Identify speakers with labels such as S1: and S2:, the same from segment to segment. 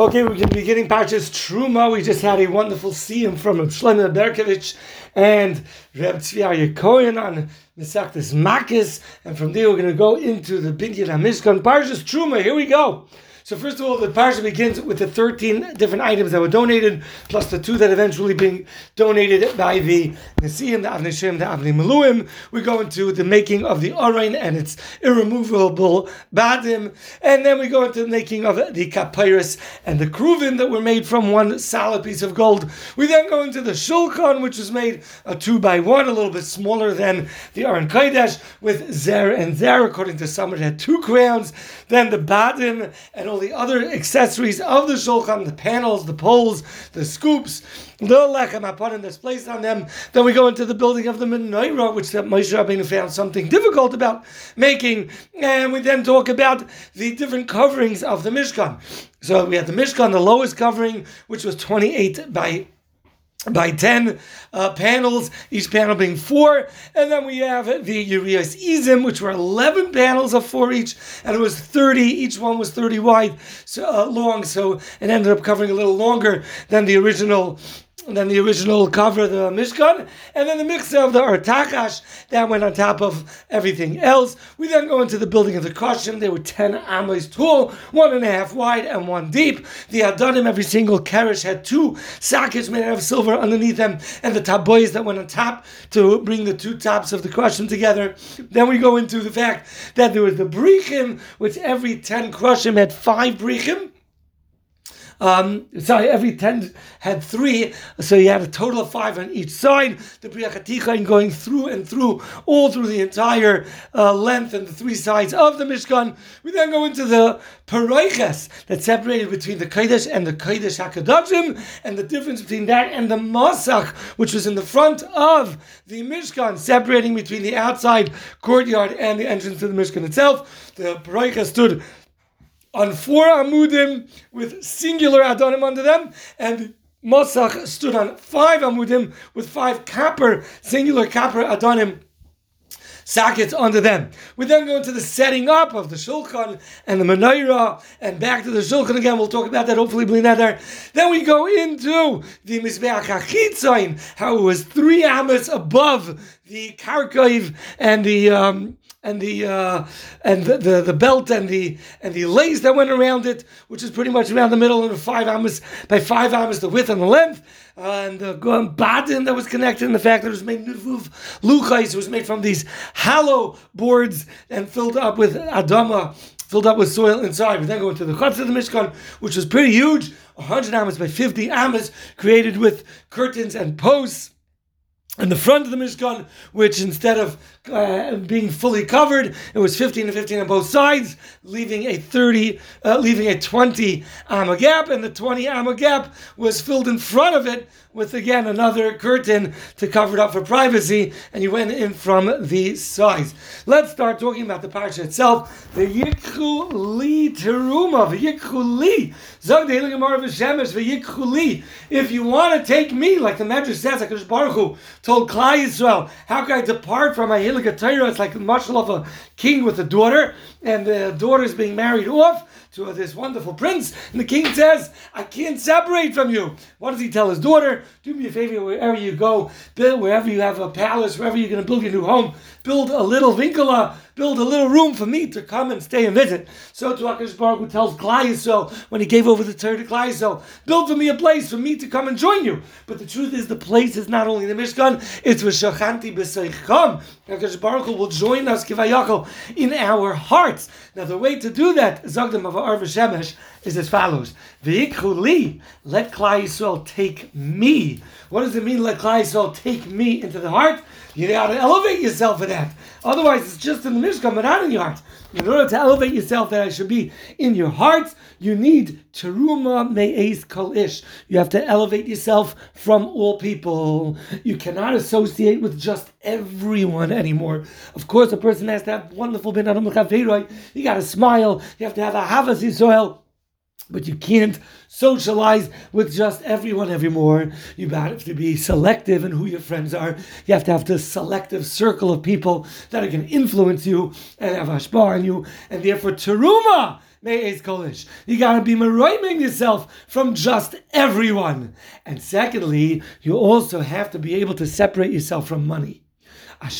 S1: Okay, we're going to be getting Parshas Truma. We just had a wonderful siyum from Shlomo Berkovich and Reb Tzvi Cohen on Mesaktis Makis, and from there we're going to go into the Binyan HaMishkan. Parshas Truma, here we go. So first of all, the parsha begins with the 13 different items that were donated, plus the two that eventually being donated by the Nesiim, the Avnei Shem, the Avnei Meluim. We go into the making of the Arain and its irremovable badim, and then we go into the making of the Kapyrus and the Kruvin that were made from one solid piece of gold. We then go into the Shulchan, which was made a two by one, a little bit smaller than the Aron Kodesh, with Zer and Zer, according to some it had two crowns. Then the badim and all the other accessories of the shulchan, the panels, the poles, the scoops, the lechem aponim that's placed on them. Then we go into the building of the menorah, which that Moshe Rabbeinu found something difficult about making, and we then talk about the different coverings of the mishkan. So we had the mishkan, the lowest covering, which was 28 by by 10 uh, panels, each panel being four. And then we have the Urias Izim, which were 11 panels of four each, and it was 30, each one was 30 wide, so, uh, long, so it ended up covering a little longer than the original and then the original cover of the Mishkan, and then the mix of the Artakash that went on top of everything else. We then go into the building of the Koshim. They were 10 amos tall, one and a half wide, and one deep. The Adonim, every single Kerish had two sockets made out of silver underneath them, and the taboys that went on top to bring the two tops of the Koshim together. Then we go into the fact that there was the Brichim, which every 10 Koshim had five Brichim. Um, sorry, every ten had three, so you had a total of five on each side. The Briach going through and through, all through the entire uh, length and the three sides of the Mishkan. We then go into the Paroiches that separated between the Kodesh and the Kodesh HaKadoshim, and the difference between that and the Masach, which was in the front of the Mishkan, separating between the outside courtyard and the entrance to the Mishkan itself. The Paroiches stood on four amudim with singular adonim under them, and Mosach stood on five amudim with five kapper, singular kapper adonim sockets under them. We then go into the setting up of the shulchan and the menorah, and back to the shulchan again. We'll talk about that hopefully there. Then we go into the mizbeach hachitzain, how it was three amas above the karkaiv and the um, and the uh, and the, the, the belt and the and the lace that went around it, which is pretty much around the middle and five amas by five amas the width and the length, uh, and the uh, that was connected, and the fact that it was made nuvuv luchais, it was made from these hollow boards and filled up with adama. Filled up with soil inside. We then go into the chutz of the Mishkan, which was pretty huge, 100 amas by 50 amas, created with curtains and posts in the front of the Mishkan, which instead of uh, being fully covered, it was 15 to 15 on both sides, leaving a 30, uh, leaving a 20 amma gap, and the 20 amma gap was filled in front of it with again another curtain to cover it up for privacy, and you went in from the sides. Let's start talking about the parsha itself. The Yikhu Li Teruma, the Yikhu Li. If you want to take me, like the Medrash says, like Baruch Hu told Klal Yisrael, how can I depart from my Hilig It's like much of a king with a daughter, and the daughter is being married off to this wonderful prince. And the king says, I can't separate from you. What does he tell his daughter? Do me a favor, wherever you go, build wherever you have a palace, wherever you're going to build your new home, build a little vinkala, build a little room for me to come and stay and visit. So to Akash Baruch tells Klai when he gave over the Torah to Klai build for me a place for me to come and join you. But the truth is, the place is not only the Mishkan, it's V'shachanti b'seicham. Akash will join us, Kivayachal, in our hearts. Now the way to do that, Zogdam over Arve Zemmes is as follows: V'ikhu let Klal Yisrael take me. What does it mean? Let Klal Yisrael take me into the heart. You got to elevate yourself for that. Otherwise, it's just in the Mishkan, but not in your heart. In order to elevate yourself, that I should be in your heart, you need teruma me'ez kol ish. You have to elevate yourself from all people. You cannot associate with just everyone anymore. Of course, a person has to have wonderful ben adam You got to smile. You have to have a havas Yisrael. But you can't socialize with just everyone anymore. You have to be selective in who your friends are. You have to have this selective circle of people that are going to influence you and have ashbar on you. And therefore, teruma me'ez kolish. You gotta be meroiming yourself from just everyone. And secondly, you also have to be able to separate yourself from money. Someone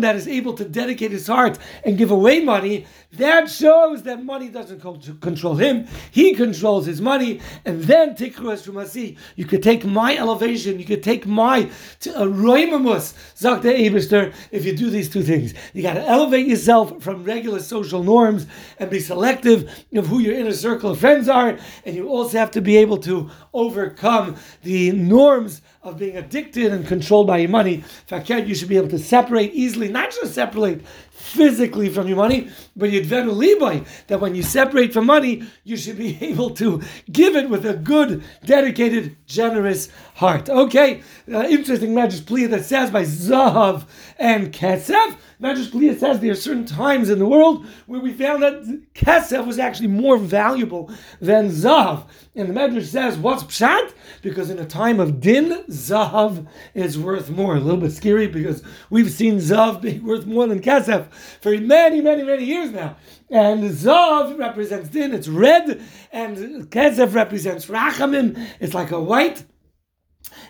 S1: that is able to dedicate his heart and give away money, that shows that money doesn't control him. He controls his money. And then you could take my elevation, you could take my uh, roimamus, Zakta Eberster, if you do these two things. You got to elevate yourself from regular social norms and be selective of who your inner circle of friends are. And you also have to be able to overcome the norms of being addicted and controlled by your money. Fakir, you should be able to separate easily, not just separate physically from your money, but you'd yidvenu liboy, that when you separate from money, you should be able to give it with a good, dedicated, generous heart. Okay, uh, interesting magic plea that says by Zahav and Kesef. Magic plea says there are certain times in the world where we found that Kesef was actually more valuable than Zahav. And the Medrash says, what's Pshat? Because in a time of din, Zahav is worth more. A little bit scary because we've seen Zahav being worth more than Kesef for many, many, many years now. And Zav represents din, it's red, and Kesef represents Rachamim, it's like a white.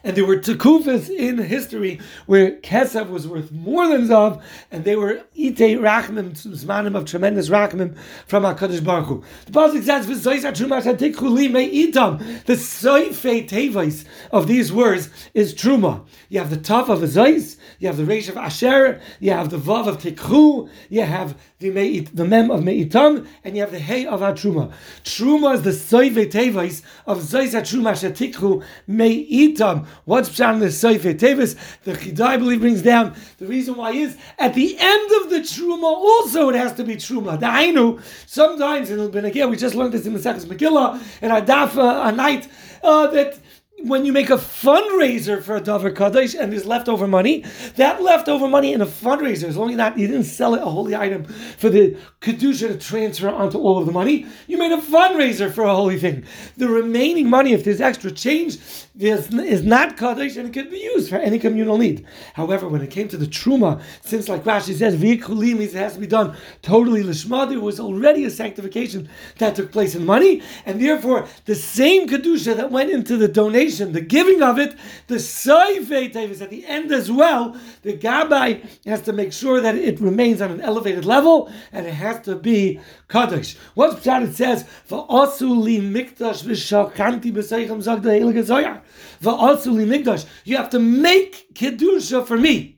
S1: And there were tekufas in history where Kesef was worth more than Zav, and they were ite rachmim, zmanim of tremendous rachmim from HaKadosh Baruch Hu. The Pasuk says, "V'zois ha-truma shatikhu me itam." The soifei tevais of these words is truma. You have the taf of Zois, you have the reish of Asher, you have the vav of Tikhu, you have the, me'it, the mem of Me'itam, and you have the hey of. Truma Truma is the soive tevais of Zois Atruma Shetikhu Me'itam. What's pshan the soive tevis? The Chidai, I believe, brings down the reason why is at the end of the Truma also it has to be Truma. The Ainu, sometimes, and again, we just learned this in the Sekhas Megillah, and Adafa, a night, uh, that when you make a fundraiser for a Dover Kaddish and there's leftover money, that leftover money in a fundraiser, as long as not you didn't sell it a holy item for the Kedusha to transfer onto all of the money, you made a fundraiser for a holy thing. The remaining money, if there's extra change, is, is not Kaddish and it can be used for any communal need. However, when it came to the Truma, since like Rashi says, Vikulim, means it has to be done totally Lishma, there was already a sanctification that took place in money, and therefore the same Kedusha that went into the donation, the giving of it, the Saifei is at the end as well. The Gabbai has to make sure that it remains on an elevated level and it has to be Kaddish. What's Pshat it says, Va'asu li mikdash v'shakanti b'seichem zog. Mikdash. You have to make Kedusha for me.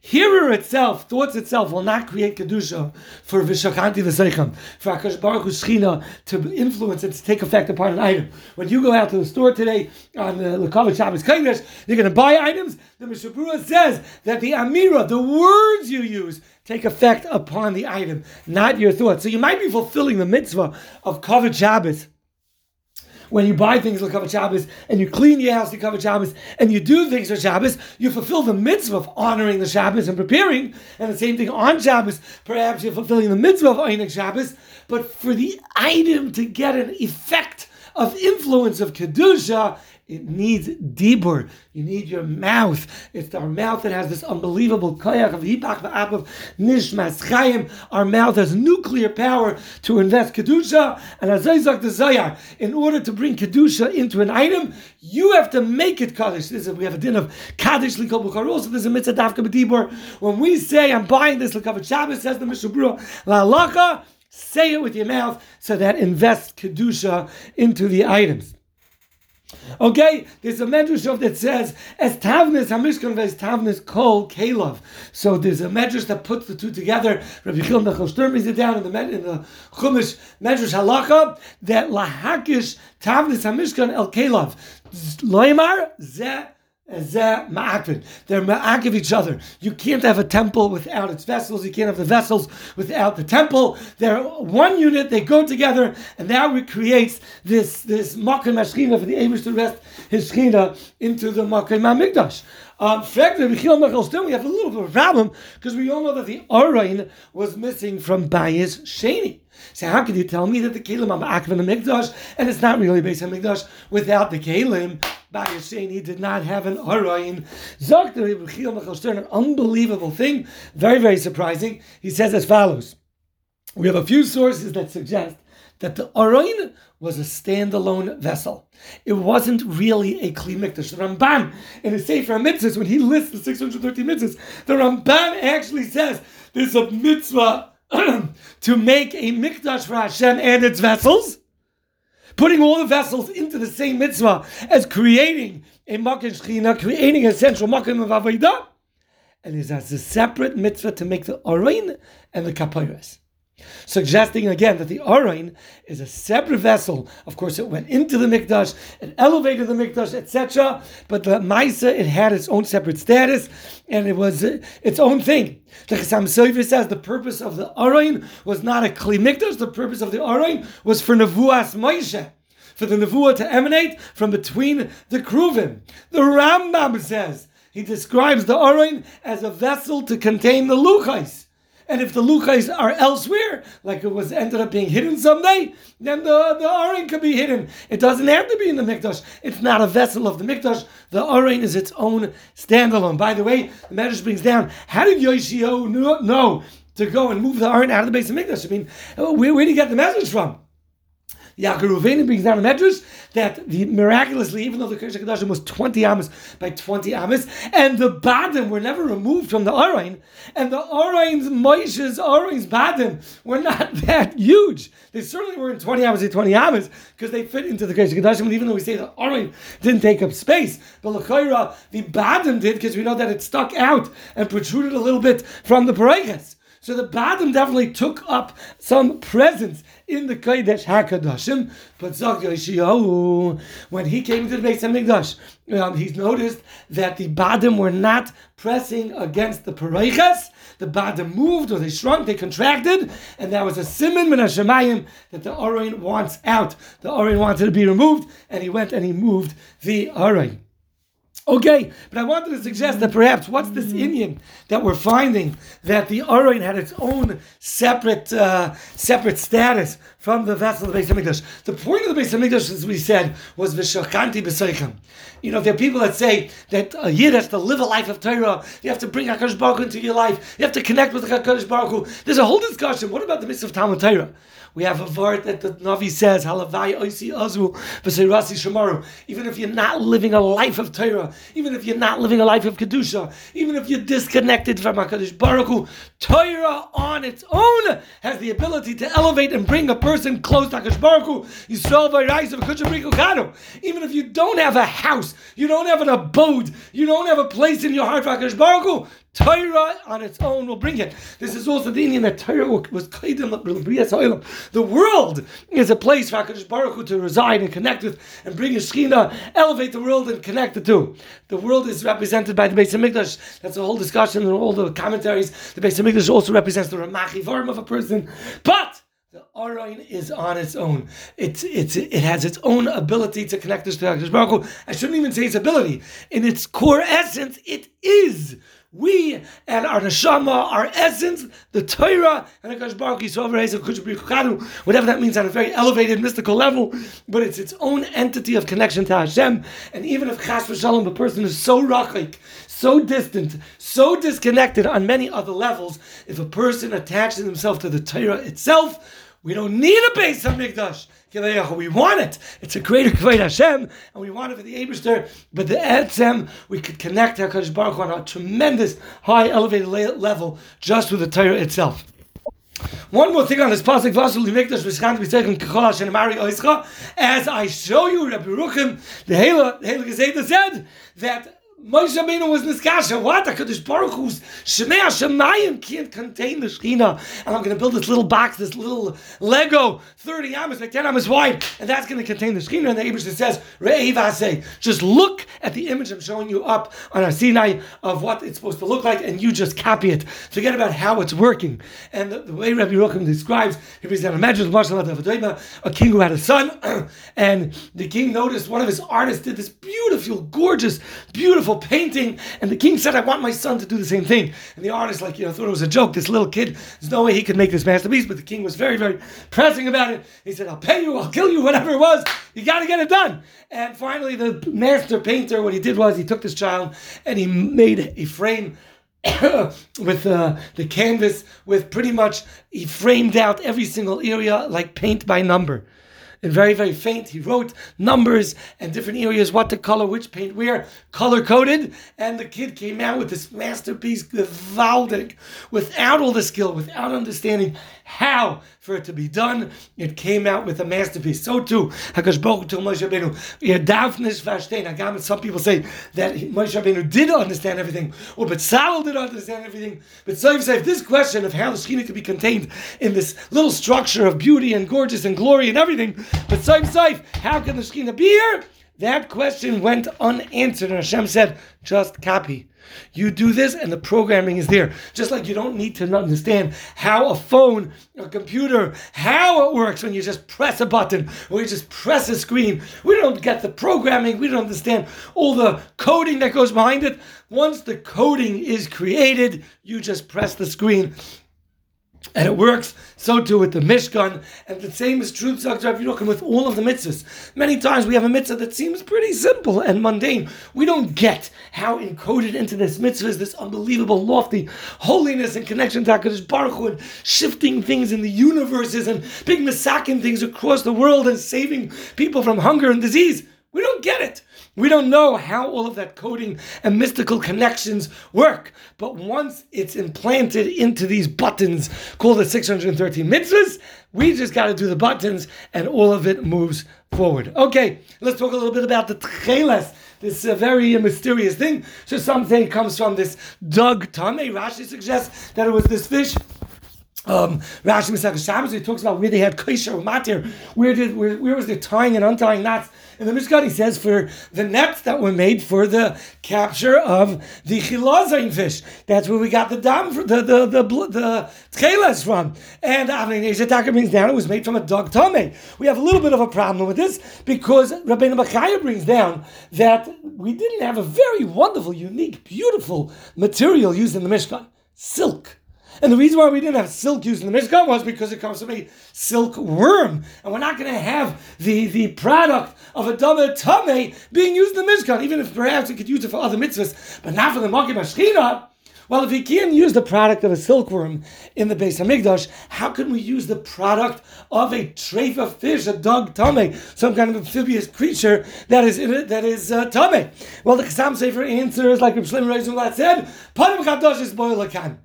S1: Hearer itself, thoughts itself, will not create kedusha for vishakanti v'seichem, for Akash Baruch Hu to influence and to take effect upon an item. When you go out to the store today on the Lekavit Shabbos Kodesh, you're going to buy items. The Mishnah Berurah says that the Amira, the words you use, take effect upon the item, not your thoughts. So you might be fulfilling the mitzvah of Kavod Shabbos when you buy things like Kavod Shabbos and you clean your house to Kavod Shabbos and you do things for Shabbos, you fulfill the mitzvah of honoring the Shabbos and preparing. And the same thing on Shabbos, perhaps you're fulfilling the mitzvah of Einik Shabbos. But for the item to get an effect of influence of Kedusha, it needs dibur. You need your mouth. It's our mouth that has this unbelievable koyach of hipach v'apav nishmas chayim. Our mouth has nuclear power to invest kedusha. And the Zayar, in order to bring kedusha into an item, you have to make it kaddish. This is, we have a din of kaddish likol bukhar. Also, there's a mitzvah dafka b'dibur. When we say, "I'm buying this lekavat Shabbos," says the Mishnah Berurah la laka. Say it with your mouth so that invest kedusha into the items. Okay, there's a medrash that says as tavnis hamishkan ves tavnis kol kelav. So there's a medrash that puts the two together. Rabbi Chil Nachal brings it down in the in the Chumash medrash halacha that lahakish tavnis hamishkan el kelav. Loimar zeh they're ma'akiv each other. You can't have a temple without its vessels. You can't have the vessels without the temple. They're one unit. They go together, and that it creates this this makom mashchina for the Amish to rest his shchina into the makom hamikdash. Um, we have a little bit of a problem because we all know that the Arain was missing from Bayis Sheni. So how can you tell me that the Kalim are Akvan the Mikdash and it's not really based on Mikdash without the Kalim? Bayasheni did not have an Arayin. Zok an unbelievable thing, very, very surprising. He says as follows. We have a few sources that suggest that the Aroin was a standalone vessel. It wasn't really a Kli Mikdash. The Ramban, in his Sefer Mitzvahs, when he lists the 613 mitzvahs, the Ramban actually says there's a mitzvah to make a Mikdash for Hashem and its vessels, putting all the vessels into the same mitzvah as creating a Makkah Shechina, creating a central Makkah of Avodah, and is has a separate mitzvah to make the Aroin and the Kapayras suggesting again that the Arain is a separate vessel. Of course, it went into the Mikdash, it elevated the Mikdash, etc. But the Maisa, it had its own separate status, and it was uh, its own thing. The Chassam Sofer says the purpose of the Arain was not a Kli Mikdash, the purpose of the Arain was for Nevuas Moshe. For the Nevuah to emanate from between the Kruvim. The Rambam says, he describes the Arain as a vessel to contain the Luchais. And if the luchais are elsewhere, like it was ended up being hidden someday, then the, the Arin could be hidden. It doesn't have to be in the Mikdash. It's not a vessel of the Mikdash. The Arin is its own standalone. By the way, the Medrash brings down, how did Yoshio know to go and move the Arin out of the base of Mikdash? I mean, where, where did he get the message from? Yaakov brings down a medrash that the miraculously, even though the Kodesh Kadashim was 20 amas by 20 amas, and the badim were never removed from the Arain, and the Arain's Moshe's Arain's badim were not that huge. They certainly weren't 20 amas by 20 amas because they fit into the Kodesh Kadashim. Even though we say the Arain didn't take up space, but Lachaira, the badim did because we know that it stuck out and protruded a little bit from the Paraikas. So the Badim definitely took up some presence in the Kodesh HaKadoshim. But Zog Yoshiyahu, when he came to the Beis HaMikdash, um, he's noticed that the Badim were not pressing against the Paraychas. The Badim moved or they shrunk, they contracted, and that was a simon min Hashemayim that the Orain wants out. The Orain wanted to be removed, and he went and he moved the Orain. Okay, but I wanted to suggest that perhaps what's this Indian that we're finding that the Aroin had its own separate uh, separate status from the vessel of the Beis Hamikdash. The point of the Beis Hamikdash, as we said, was v'shachanti b'seichem. You know, there are people that say that a Yid has to live a life of Torah. You have to bring Hakadosh Baruch Hu into your life. You have to connect with Hakadosh Baruch Hu. There's a whole discussion. What about the mitzvah of Talmud Torah? We have a word that the Navi says, Halavai oisi azu v'seirasi shamaru." Even if you're not living a life of Torah, even if you're not living a life of Kedusha, even if you're disconnected from HaKadosh Baruch Hu, Torah on its own has the ability to elevate and bring a person close to HaKadosh Baruch Hu. Yisrael v'rais of Kanu. Oh, even if you don't have a house, you don't have an abode, you don't have a place in your heart for HaKadosh Baruch Hu, Torah on its own will bring it. This is also the Indian that Torah was The world is a place for HaKadosh Baruch Hu to reside and connect with and bring a Shekhinah, elevate the world and connect the two. The world is represented by the Beis HaMikdash. That's a whole discussion and all the commentaries. The Beis HaMikdash also represents the Ramachi form of a person. But the Arain is on its own. It's, it's, it has its own ability to connect us to HaKadosh Baruch Hu. I shouldn't even say its ability. In its core essence, it is we and our neshama, our essence, the Torah, and Hakadosh Baruch Hu, whatever that means on a very elevated mystical level, but it's its own entity of connection to Hashem. And even if Chas v'Shalom, the person is so rachik, so distant, so disconnected on many other levels, if a person attaches himself to the Torah itself, we don't need a base of Mikdash. We want it. It's a greater Kvayt Hashem, and we want it for the Abishter. But the Etzem, we could connect HaKadosh Baruch Hu on a tremendous, high, elevated level just with the Torah itself. One more thing on this pasuk, Vasul Mikdash V'Shchan B'Tzeichen Kechol Hashem Mari Oischa. As I show you, Rabbi Ruchim, the Hela, the Hela said that Moshe Rabbeinu was Niskasha. What? HaKadosh Baruch Hu's Shemei Hashemayim can't contain the Shechina. And I'm going to build this little box, this little Lego, 30 amas by 10 amas wide, and that's going to contain the Shechina. And the Abish says, Re'evase. Just look at the image I'm showing you up on our Sinai of what it's supposed to look like, and you just copy it. Forget about how it's working. And the, the way Rabbi Ruchim describes, he said, imagine a king who had a son, and the king noticed one of his artists did this beautiful, gorgeous, beautiful beautiful painting. And the king said, I want my son to do the same thing. And the artist, like, you know, thought it was a joke. This little kid, there's no way he could make this masterpiece. But the king was very, very pressing about it. He said, I'll pay you, I'll kill you, whatever it was. You got to get it done. And finally, the master painter, what he did was he took this child and he made a frame with uh, the canvas, with pretty much he framed out every single area like paint by number and very, very faint. He wrote numbers and different areas, what to color, which paint where, color coded. And the kid came out with this masterpiece, gewaldig, without all the skill, without understanding how for it to be done. It came out with a masterpiece. So too, Hakadosh Baruch Moshe Rabbeinu, "Ihr darf. Again, some people say that Moshe Rabbeinu did understand everything, or but Saul did understand everything. But so you if this question of how the Shekhinah could be contained in this little structure of beauty and gorgeous and glory and everything, but Saif Saif, how can the Shekhinah be here? That question went unanswered, and Hashem said, "Just copy." You do this, and the programming is there. Just like you don't need to understand how a phone, a computer, how it works when you just press a button or you just press a screen. We don't get the programming, we don't understand all the coding that goes behind it. Once the coding is created, you just press the screen and it works. So too with the Mishkan, and the same is true Dr. Rubinok, with all of the mitzvahs. Many times we have a mitzvah that seems pretty simple and mundane. We don't get how encoded into this mitzvah is this unbelievable, lofty holiness and connection to Hakadosh Baruch Hu, and shifting things in the universes and big masakin things across the world and saving people from hunger and disease. We don't get it. We don't know how all of that coding and mystical connections work. But once it's implanted into these buttons called the 613 mitzvahs, we just got to do the buttons and all of it moves forward. Okay, let's talk a little bit about the tcheles, this uh, very uh, mysterious thing. So some say it comes from this dug tame. Rashi suggests that it was this fish um, Rashi Mishnah Shabbos, he talks about where they had kosher matir, where did where, where was there tying and untying knots. In the Mishkan, he says for the nets that were made for the capture of the chilazain fish. That's where we got the dam, the the the the, the from. And Avnei Neshataka brings down it was made from a dog tome. We have a little bit of a problem with this because Rabbeinu Bachaya brings down that we didn't have a very wonderful, unique, beautiful material used in the Mishkan, silk. And the reason why we didn't have silk used in the Mishkan was because it comes from a silk worm. And we're not going to have the, the product of a Dama Tame being used in the Mishkan, even if perhaps we could use it for other mitzvahs, but not for the Makim Ashkina. Well, if we can't use the product of a silkworm in the base Beis Hamikdash, how can we use the product of a treifa fish, a dog tame, some kind of amphibious creature that is in it, that is uh, tame? Well, the Chassam Sofer answers like Reb Shlomo Rosenblatt said, "Panim Kadosh is boilakan."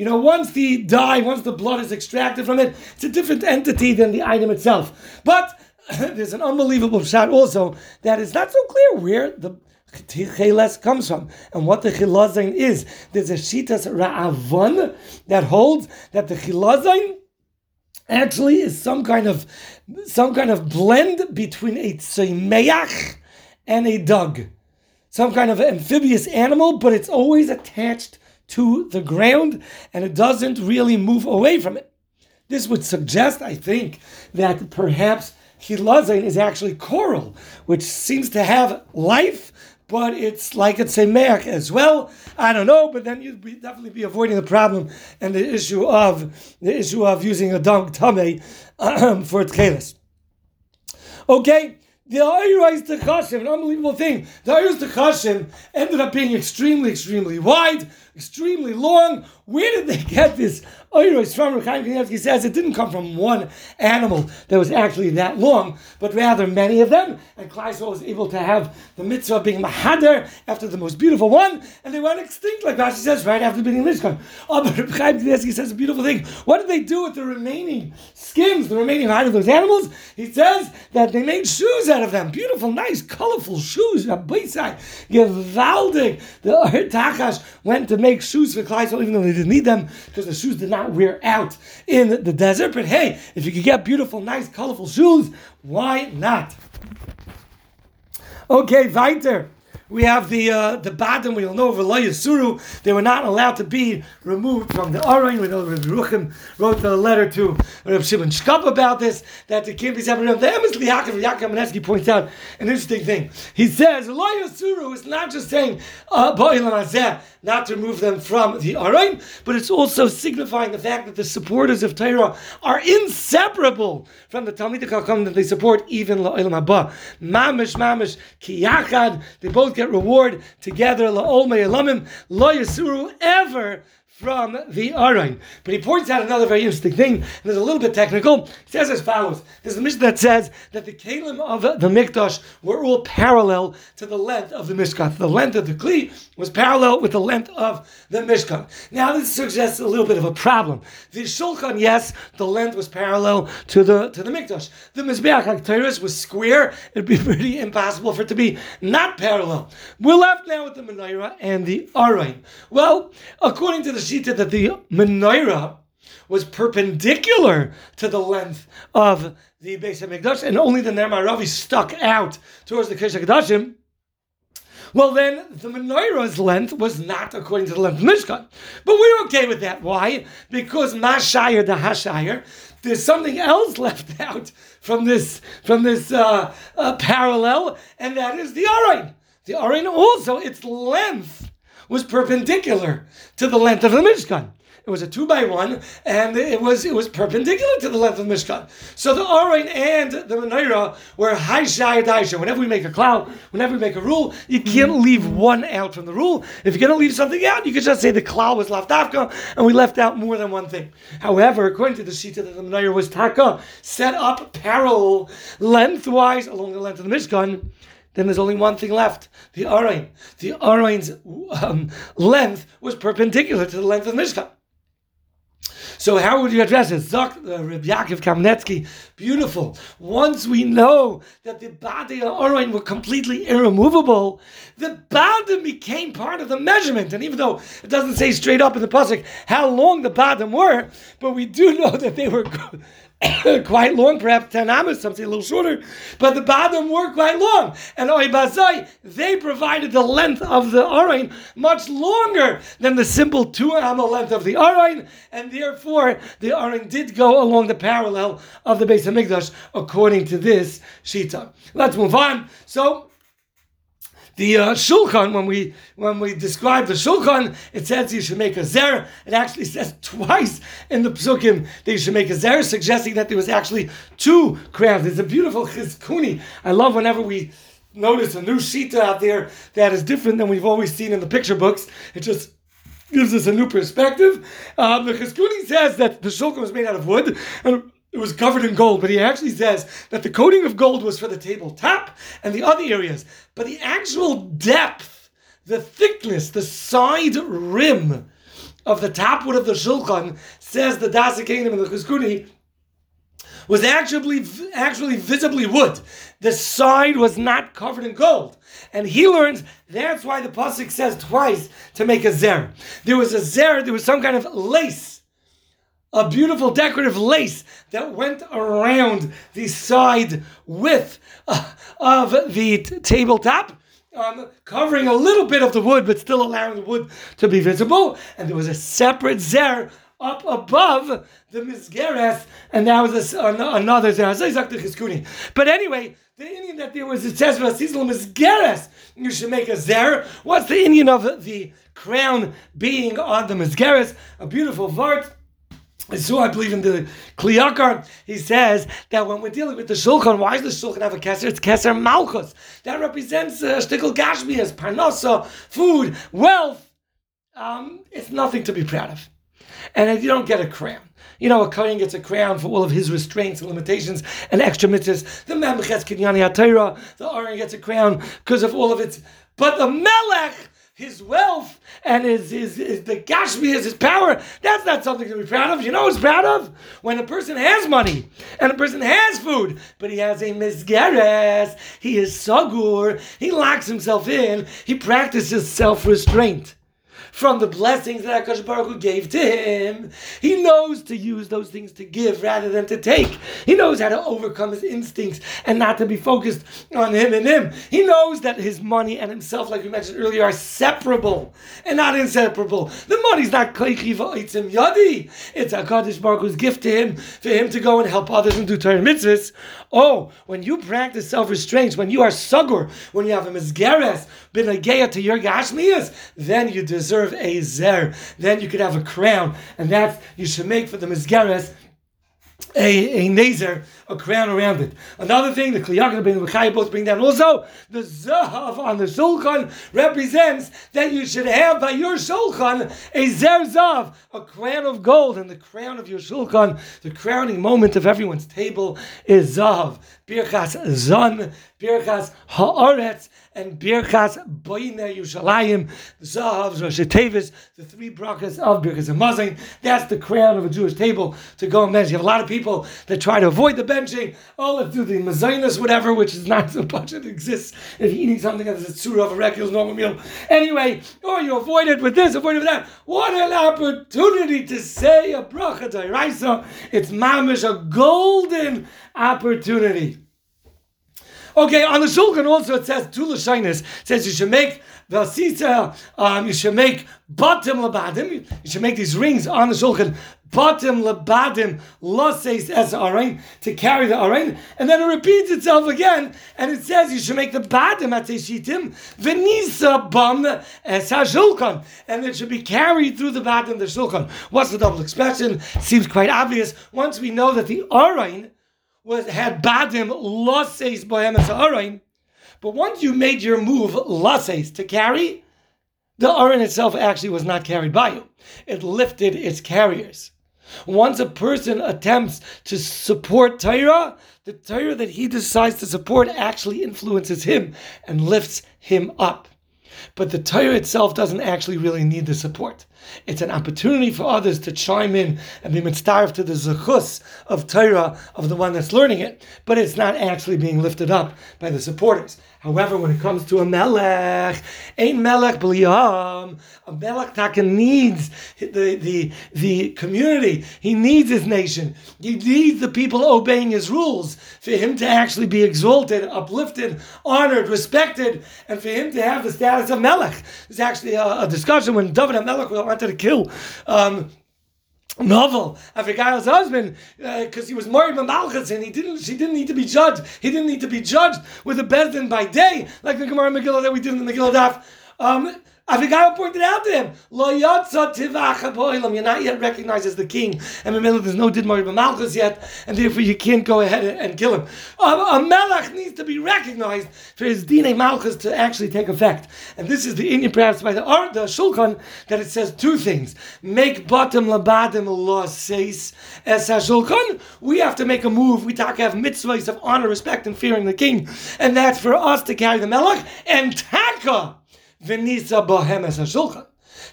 S1: You know, once the dye, once the blood is extracted from it, it's a different entity than the item itself. But there's an unbelievable shot also that is not so clear where the cheles comes from and what the chilazain is. There's a shitas ra'avon that holds that the chilazain actually is some kind of some kind of blend between a tzeimeach and a dug, some kind of amphibious animal, but it's always attached to the ground and it doesn't really move away from it. This would suggest, I think, that perhaps Hilazain is actually coral, which seems to have life, but it's like it's a tzemeach as well. I don't know, but then you'd be, definitely be avoiding the problem and the issue of the issue of using a dunk tame um, for tchelis. Okay, the Ayrais Techashim, an unbelievable thing. The Ayrais Techashim ended up being extremely, extremely wide, extremely long. Where did they get this Oh, Ayrais from? Chaim Kanievsky says it didn't come from one animal that was actually that long, but rather many of them. And Kleisel was able to have the mitzvah of being Mahader after the most beautiful one, and they went extinct, like Rashi says, right after being Mishkan. Oh, but Chaim Kanievsky says a beautiful thing. What did they do with the remaining skins, the remaining hide of those animals? He says that they made shoes out of them. Beautiful, nice, colorful shoes. Gewaldig. The Tachash went to make shoes for Kleisel, even though they didn't need them, because the shoes did not wear out in the desert. But hey, if you could get beautiful, nice, colorful shoes, why not? Okay, weiter we have the uh, the bottom. We all know of Suru. They were not allowed to be removed from the Arain. We know Rabbi Ruchim wrote a letter to Rabbi Shimon Shkop about this. That the can't be separated. The Emes L'Yaakov Yaakov Manesky points out an interesting thing. He says Suru is not just saying uh, not to remove them from the Arain, but it's also signifying the fact that the supporters of Torah are inseparable from the Talmid Chacham that they support even La'olam Haba. Mamish, mamish, kiyachad. They both get reward together. La lo yisuru ever from the Arain. But he points out another very interesting thing, and it's a little bit technical. He says as follows There's a mission that says that the Kalim of the Mikdash were all parallel to the length of the Mishkan. The length of the Kli was parallel with the length of the Mishkan. Now, this suggests a little bit of a problem. The Shulchan, yes, the length was parallel to the to the Mikdash. The Mizbeach HaKteris was square. It'd be pretty impossible for it to be not parallel. We're left now with the Menorah and the Arain. Well, according to the shita that the menorah was perpendicular to the length of the base Beis Hamikdash, and only the Ner stuck out towards the Kish Kadashim. Well, then the menorah's length was not according to the length of Mishkan. But we're okay with that. Why? Because Mashayir the Hashayir, there's something else left out from this from this uh, uh, parallel, and that is the Arain. The Arain also, its length was perpendicular to the length of the Mishkan. It was a two by one, and it was it was perpendicular to the length of the Mishkan. So the Arain and the Menorah were high shy daisha. Whenever we make a cloud, whenever we make a rule, you mm-hmm. can't leave one out from the rule. If you're going to leave something out, you could just say the cloud was left afka, and we left out more than one thing. However, according to the Shita, that the Menorah was taka, set up parallel lengthwise along the length of the Mishkan then there's only one thing left the Arain. The Arain's um, length was perpendicular to the length of the Mishkan. So how would you address it? Zok, uh, Reb Yaakov Kamenetsky, beautiful. Once we know that the Badi Arain were completely irremovable, the Badim became part of the measurement. And even though it doesn't say straight up in the Pasuk how long the Badim were, but we do know that they were quite long, perhaps 10 amas, some say a little shorter, but the bottom were quite long. And Oibazai, they provided the length of the Arain much longer than the simple 2 amma length of the Arain, and therefore the Arain did go along the parallel of the Beis Hamikdash according to this Shita. Let's move on. So, the uh, shulchan, when we when we describe the shulchan, it says you should make a zer. It actually says twice in the psukim that you should make a zer, suggesting that there was actually two crowns. It's a beautiful chizkuni. I love whenever we notice a new shita out there that is different than we've always seen in the picture books. It just gives us a new perspective. Um, the chizkuni says that the shulchan was made out of wood and it was covered in gold, but he actually says that the coating of gold was for the tabletop and the other areas. But the actual depth, the thickness, the side rim of the top wood of the shulchan, says the Daas Zekeinim and the Chizkuni, was actually actually visibly wood. The side was not covered in gold. And he learns that's why the Pasuk says twice to make a zer. There was a zer, there was some kind of lace a beautiful decorative lace that went around the side width uh, of the t- tabletop. Um, covering a little bit of the wood, but still allowing the wood to be visible. And there was a separate zer up above the mizgeres, and that was a, another zer. But anyway, the Indian that there was, it says, mizgeres, you should make a zer. What's the Indian of the crown being on the mizgeres? A beautiful vart so I believe in the Kli Yakar, he says that when we're dealing with the Shulchan, why does the Shulchan have a Keser? It's Keser Malchus. That represents uh, Shtickle Gashmias, Parnasa, food, wealth. Um, it's nothing to be proud of. And if you don't get a crown. You know, a Kohen gets a crown for all of his restraints and limitations and extra mitzvahs. The Memchez Kinyani HaTorah, the Aaron gets a crown because of all of its. But the Melech, his wealth and his, his, his the Gashmi is his power. That's not something to be proud of. You know who's proud of? When a person has money and a person has food, but he has a misgeres, he is sagur, he locks himself in, he practices self-restraint from the blessings that Akash Baruch Hu gave to him. He knows to use those things to give rather than to take. He knows how to overcome his instincts and not to be focused on him and him. He knows that his money and himself, like we mentioned earlier, are separable and not inseparable. The money's not koichiva yadi. It's Akash Baruch Hu's gift to him for him to go and help others and do Torah mitzvahs. Oh, when you practice self-restraint, when you are sugur, when you have a mizgeres, bin to your gashmias, then you deserve deserve a zer. Then you could have a crown, and that you should make for the mizgeres a, a nazer, a crown around it. Another thing, the Kli Yakar and the Bechai both bring down also, the Zahav on the Shulchan represents that you should have by your Shulchan a Zerzav, a crown of gold, and the crown of your Shulchan, the crowning moment of everyone's table is Zahav. Birchas Zan, Birchas Haaretz, and Birchas Boine Yushalayim, Zahav, Rosh Tevis, the three brachas of Birchas Hamazon. That's the crown of a Jewish table to go and bench. You have a lot of people that try to avoid the benching. Oh, let's do the Mazonis, whatever, which is not so much it exists if eating something that's a surah of a regular normal meal. Anyway, or you avoid it with this, avoid it with that. What an opportunity to say a bracha to It's mamish, a golden opportunity. Okay, on the shulchan also it says two lashinis. It says you should make the sisa, um, you should make bottom labadim. You should make these rings on the shulchan bottom labadim loses as arain to carry the arain, and then it repeats itself again, and it says you should make the badim at teshitim venisa bam as hashulkan, and it should be carried through the badim the shulchan. What's the double expression? Seems quite obvious. Once we know that the arain was had badim losses bohemes ha'arain, but once you made your move losses to carry, the aron itself actually was not carried by you. It lifted its carriers. Once a person attempts to support Torah, the Torah that he decides to support actually influences him and lifts him up. But the Torah itself doesn't actually really need the support. It's an opportunity for others to chime in and be mitzvah to the zechus of Torah of the one that's learning it, but it's not actually being lifted up by the supporters. However, when it comes to a melech, ein melech b'liyam, a melech taka needs the, the, the community. He needs his nation. He needs the people obeying his rules for him to actually be exalted, uplifted, honored, respected, and for him to have the status of melech. There's actually a, a discussion when David HaMelech wanted to kill um, Naval of Abigail's husband because uh, he was married to Malchus and he didn't she didn't need to be judged. He didn't need to be judged with a bezdin by day like the Gemara Megillah that we did in the Megillah Daf. Um, Abigail pointed out to him, Lo You're not yet recognized as the king. And the middle there's no Didmar Malchus yet, and therefore you can't go ahead and kill him. A, Melech needs to be recognized for his Dine Malchus to actually take effect. And this is the Indian perhaps by the art, the Shulchan, that it says two things. Make bottom labadim law says as Shulchan. We have to make a move. We talk have mitzvahs of honor, respect, and fearing the king. And that's for us to carry the Melech. And Taka Venisa Bohemes HaShulchan.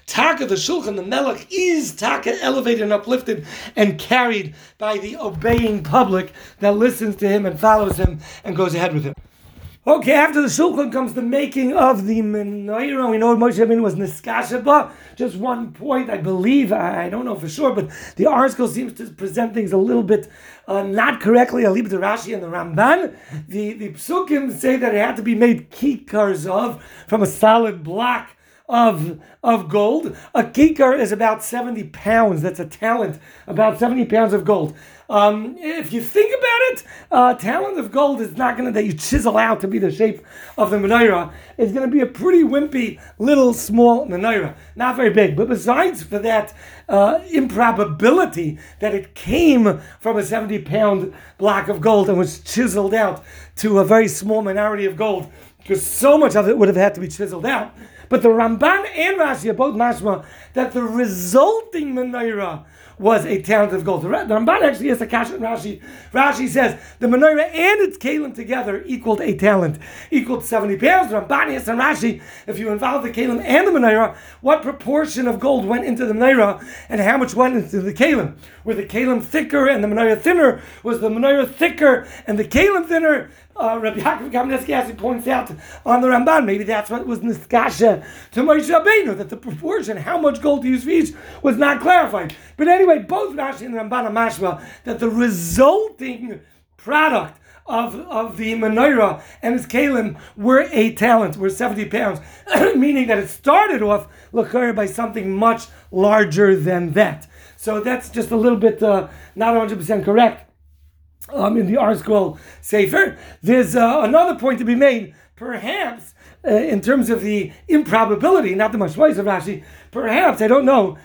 S1: Taka the Shulchan, the Melech, is Taka elevated and uplifted and carried by the obeying public that listens to him and follows him and goes ahead with him. Okay, after the Shulchan comes the making of the Menorah. We know Moshe Rabbeinu was Niskashaba. Just one point, I believe, I don't know for sure, but the article seems to present things a little bit uh, not correctly. I'll leave to Rashi and the Ramban. The, the Psukim say that it had to be made kikars of from a solid block of, of gold. A kikar is about 70 pounds. That's a talent, about 70 pounds of gold. Um, if you think about it, uh, talent of gold is not going to, that you chisel out to be the shape of the menorah. It's going to be a pretty wimpy, little, small menorah. Not very big. But besides for that uh, improbability that it came from a 70 pound block of gold and was chiseled out to a very small minority of gold, because so much of it would have had to be chiseled out. But the Ramban and Rashi are both mashma that the resulting menorah was a talent of gold. The Ramban actually has a kash in Rashi. Rashi says the menorah and its kalim together equaled a talent, equaled 70 pounds. Ramban has and Rashi, if you involve the kalim and the menorah, what proportion of gold went into the menorah and how much went into the kalim? Were the kalim thicker and the menorah thinner? Was the menorah thicker and the kalim thinner? Uh, Rabbi Yaakov Kamenetsky points out on the Ramban, maybe that's what was Niskasha to Moshe Rabbeinu, that the proportion, how much gold to use for each, was not clarified. But anyway, both Rashi and Ramban are mashma that the resulting product of, of the menorah and its kalim were eight talents, were 70 pounds, meaning that it started off lachar by something much larger than that. So that's just a little bit uh, not 100% correct um, in the ArtScroll Sefer. There's uh, another point to be made, perhaps, uh, in terms of the improbability, not the mashwais of Rashi, perhaps, I don't know,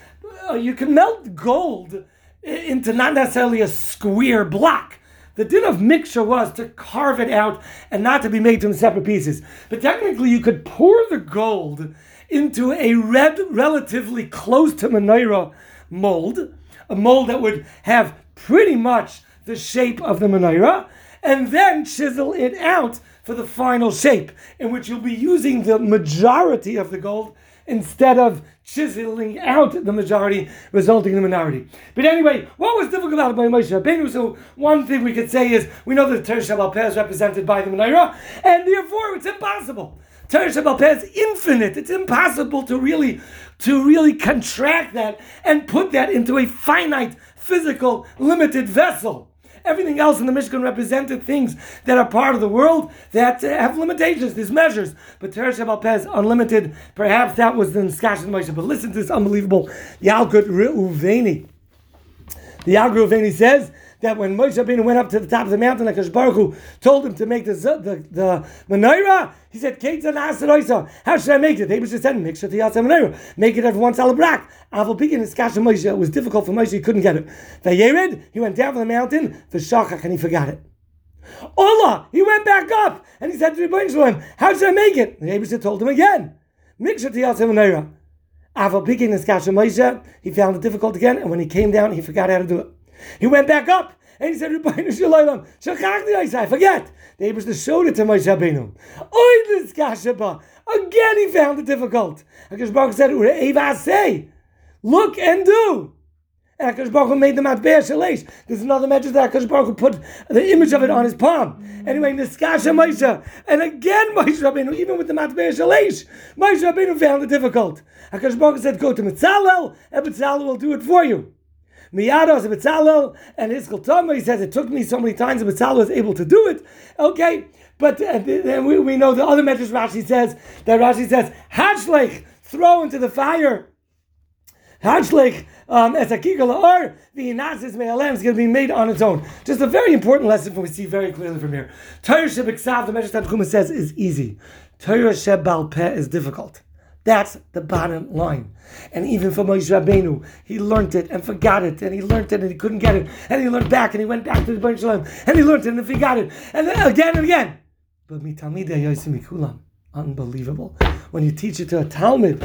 S1: uh, you can melt gold into not necessarily a square block. The din of mixture was to carve it out and not to be made into separate pieces. But technically, you could pour the gold into a red, relatively close to menorah mold, a mold that would have pretty much the shape of the menorah, and then chisel it out for the final shape, in which you'll be using the majority of the gold instead of chiseling out the majority, resulting in the minority. But anyway, what was difficult about by Moshe Rabbeinu? So one thing we could say is we know that the Shabbat is represented by the menorah, and therefore it's impossible. Torah Shabbat is infinite. It's impossible to really, to really contract that and put that into a finite, physical, limited vessel. Everything else in the Mishkan represented things that are part of the world that uh, have limitations, there's measures. But Teresh Pez, unlimited, perhaps that was the Nskash Moshe. But listen to this unbelievable Yalkut Reuveni. The Yalkut Reuveni says that when Moshe Rabbeinu went up to the top of the mountain, like Baruch Hu told him to make the the, the menorah, he said, How should I make it? They just said, Make sure to Yatsa menorah. Make it at one salabrak. Aval his kash Moshe. It was difficult for Moshe, he couldn't get it. Vayered, he went down from the mountain, the shachach, and he forgot it. Allah, he went back up and he said to the Shalom, How should I make it? The Abishah told him again, to Yatsa menorah. Aval his kash Moshe, he found it difficult again, and when he came down, he forgot how to do it. He went back up and he said, Rebbeinu Shalom, Shachachni I forget. The Abish showed it to Moshe Rabbeinu. Oy, this Kashaba. Again he found it difficult. Akash Baruch said, Eva say, look and do. And Akash Baruch made the matbeah shalish. There's another message that Akash Baruch put the image of it on his palm. Anyway, Niskasha Moshe. And again Moshe Rabbeinu, even with the matbeah shalish, Moshe Rabbeinu found it difficult. Akash Baruch said, go to Betzalel, and Betzalel will do it for you. Miyados Betzalel and Iskal Toma. He says it took me so many times, and Betzalel was able to do it. Okay, but uh, then we, we know the other message Rashi says that Rashi says Hachlech throw into the fire. Hachlech um, as a or the inasis me'alem is going to be made on its own. Just a very important lesson we see very clearly from here. Torah shebeksav, the Medrash Tanchuma says, is easy. Torah shebal peh is difficult. That's the bottom line. And even for Moshe Rabbeinu, he learned it and forgot it, and he learned it and he couldn't get it, and he learned back and he went back to the Baruch and he learned it and he forgot it, and then again and again. But mitamida yosimikulam, unbelievable. When you teach it to a Talmud,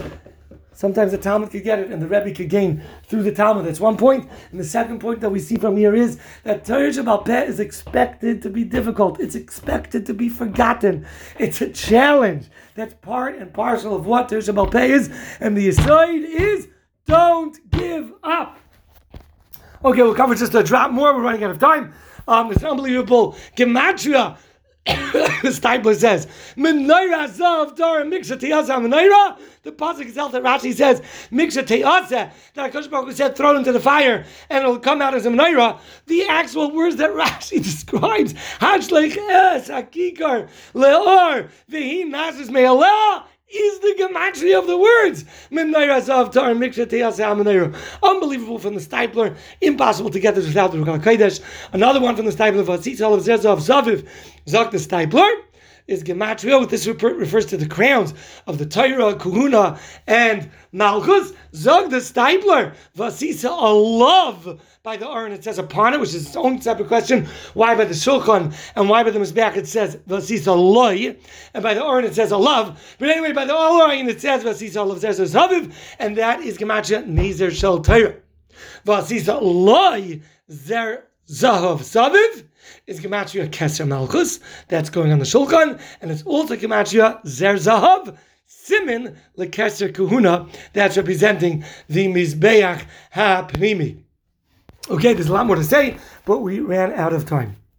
S1: Sometimes the Talmud could get it and the Rebbe could gain through the Talmud. That's one point. And the second point that we see from here is that Torah Shebal Peh is expected to be difficult. It's expected to be forgotten. It's a challenge. That's part and parcel of what Torah Shebal Peh is. And the aside is don't give up. Okay, we'll cover just a drop more. We're running out of time. Um, it's unbelievable. Gematria Steipler says, Menorah Zav Dara Miksha Tiyaza Menorah. The pasuk itself that Rashi says, Miksha Tiyaza, that Akash Baruch said, it into the fire and it'll come out as a menorah. The actual words that Rashi describes, Hachlech Es Hakikar Leor Vehi Nasis Me'aleh is the gematria of the words. Unbelievable from the Steipler, Impossible to get this without the Ruach HaKodesh. Another one from the Steipler of Asitz of Zaviv. Zok the Steipler is gematria. With this refers to the crowns of the Torah, Kuhuna, and Malchus. Zog the Steipler. Vasisa a love by the Aron it says upon it, which is its own separate question. Why by the Shulchan and why by the Mizbeach it says Vasisa loy, and by the Aron it says a love. But anyway, by the Aron it says Vasisa love says Zaviv, and that is gematria Nezer Shel Torah. Vasisa loy zer Zahav Zaviv is gematria Keser Malchus. That's going on the Shulchan, and it's also gematria Zer Zahav. Simin lekeser Kahuna. That's representing the Mizbeach Ha Pnimi. Okay, there's a lot more to say, but we ran out of time.